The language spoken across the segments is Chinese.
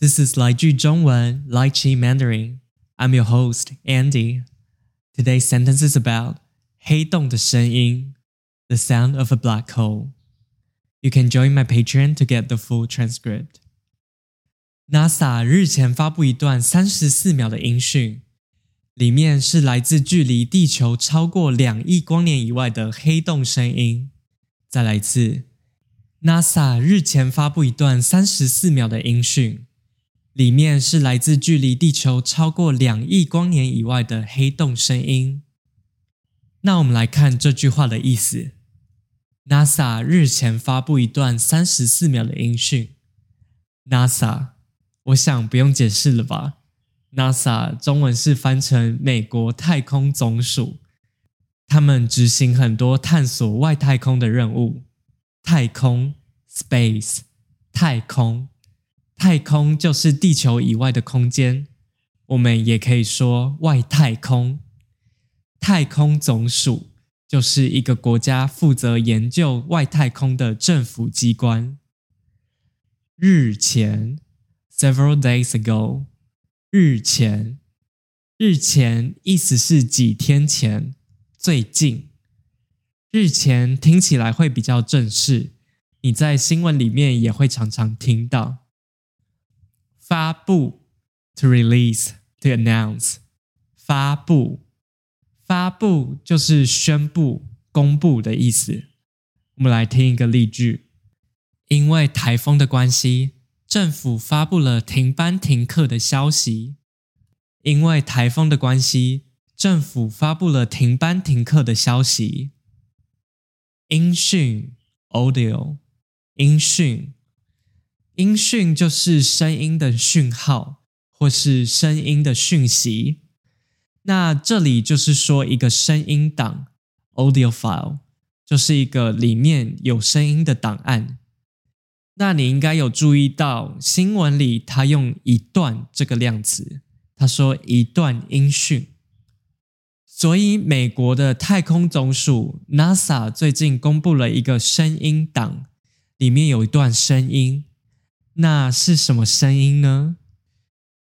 This is 来句中文 Lychee Mandarin. I'm your host Andy. Today's sentence is about 黑洞的声音 the sound of a black hole. You can join my Patreon to get the full transcript. NASA 日前发布一段三十四秒的音讯，里面是来自距离地球超过两亿光年以外的黑洞声音。再来一次，NASA 日前发布一段三十四秒的音讯， 里面是来自距离地球超过两亿光年以外的黑洞声音。那我们来看这句话的意思。NASA 日前发布一段三十四秒的音讯。NASA，我想不用解释了吧？NASA 中文是翻成美国太空总署，他们执行很多探索外太空的任务。太空 （space），太空，太空就是地球以外的空间，我们也可以说外太空。太空总署。就是一个国家负责研究外太空的政府机关。日前，several days ago，日前，日前意思是几天前，最近。日前听起来会比较正式，你在新闻里面也会常常听到。发布，to release，to announce，发布。发布就是宣布、公布的意思。我们来听一个例句：因为台风的关系，政府发布了停班停课的消息。因为台风的关系，政府发布了停班停课的消息。音讯，音讯，音讯就是声音的讯号，或是声音的讯息。那这里就是说一个声音档 （audio file），就是一个里面有声音的档案。那你应该有注意到新闻里他用一段这个量词，他说一段音讯。所以美国的太空总署 NASA 最近公布了一个声音档，里面有一段声音。那是什么声音呢？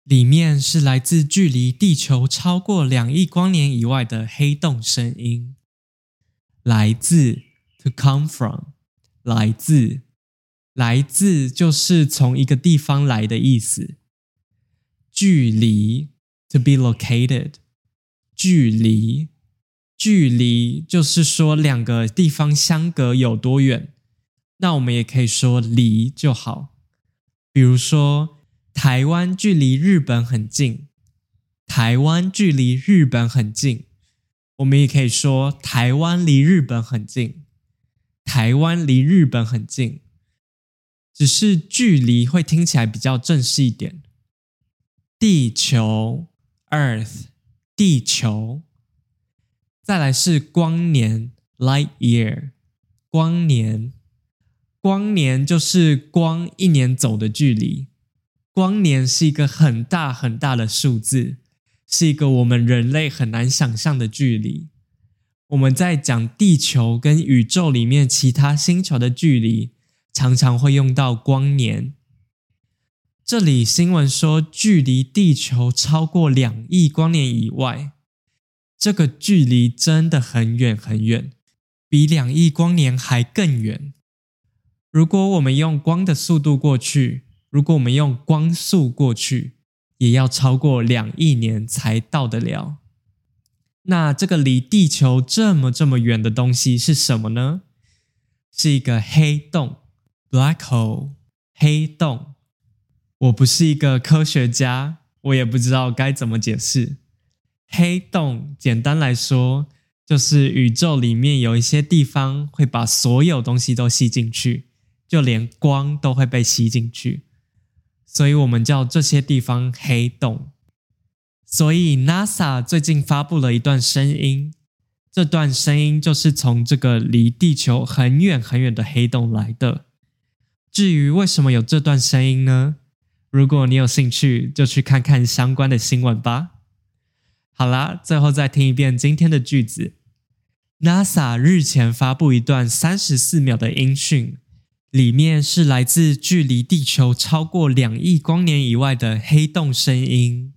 里面是来自距离地球超过两亿光年以外的黑洞声音。来自 to come from，来自，来自就是从一个地方来的意思。距离 to be located，距离，距离就是说两个地方相隔有多远。那我们也可以说离就好，比如说。台湾距离日本很近，台湾距离日本很近，我们也可以说台湾离日本很近，台湾离日本很近，只是距离会听起来比较正式一点。地球，Earth，地球，再来是光年，Light Year，光年，光年就是光一年走的距离。光年是一个很大很大的数字，是一个我们人类很难想象的距离。我们在讲地球跟宇宙里面其他星球的距离，常常会用到光年。这里新闻说，距离地球超过两亿光年以外，这个距离真的很远很远，比两亿光年还更远。如果我们用光的速度过去，如果我们用光速过去，也要超过两亿年才到得了。那这个离地球这么这么远的东西是什么呢？是一个黑洞 （black hole）。黑洞。我不是一个科学家，我也不知道该怎么解释。黑洞简单来说，就是宇宙里面有一些地方会把所有东西都吸进去，就连光都会被吸进去。所以我们叫这些地方黑洞。所以 NASA 最近发布了一段声音，这段声音就是从这个离地球很远很远的黑洞来的。至于为什么有这段声音呢？如果你有兴趣，就去看看相关的新闻吧。好啦，最后再听一遍今天的句子：NASA 日前发布一段三十四秒的音讯。里面是来自距离地球超过两亿光年以外的黑洞声音。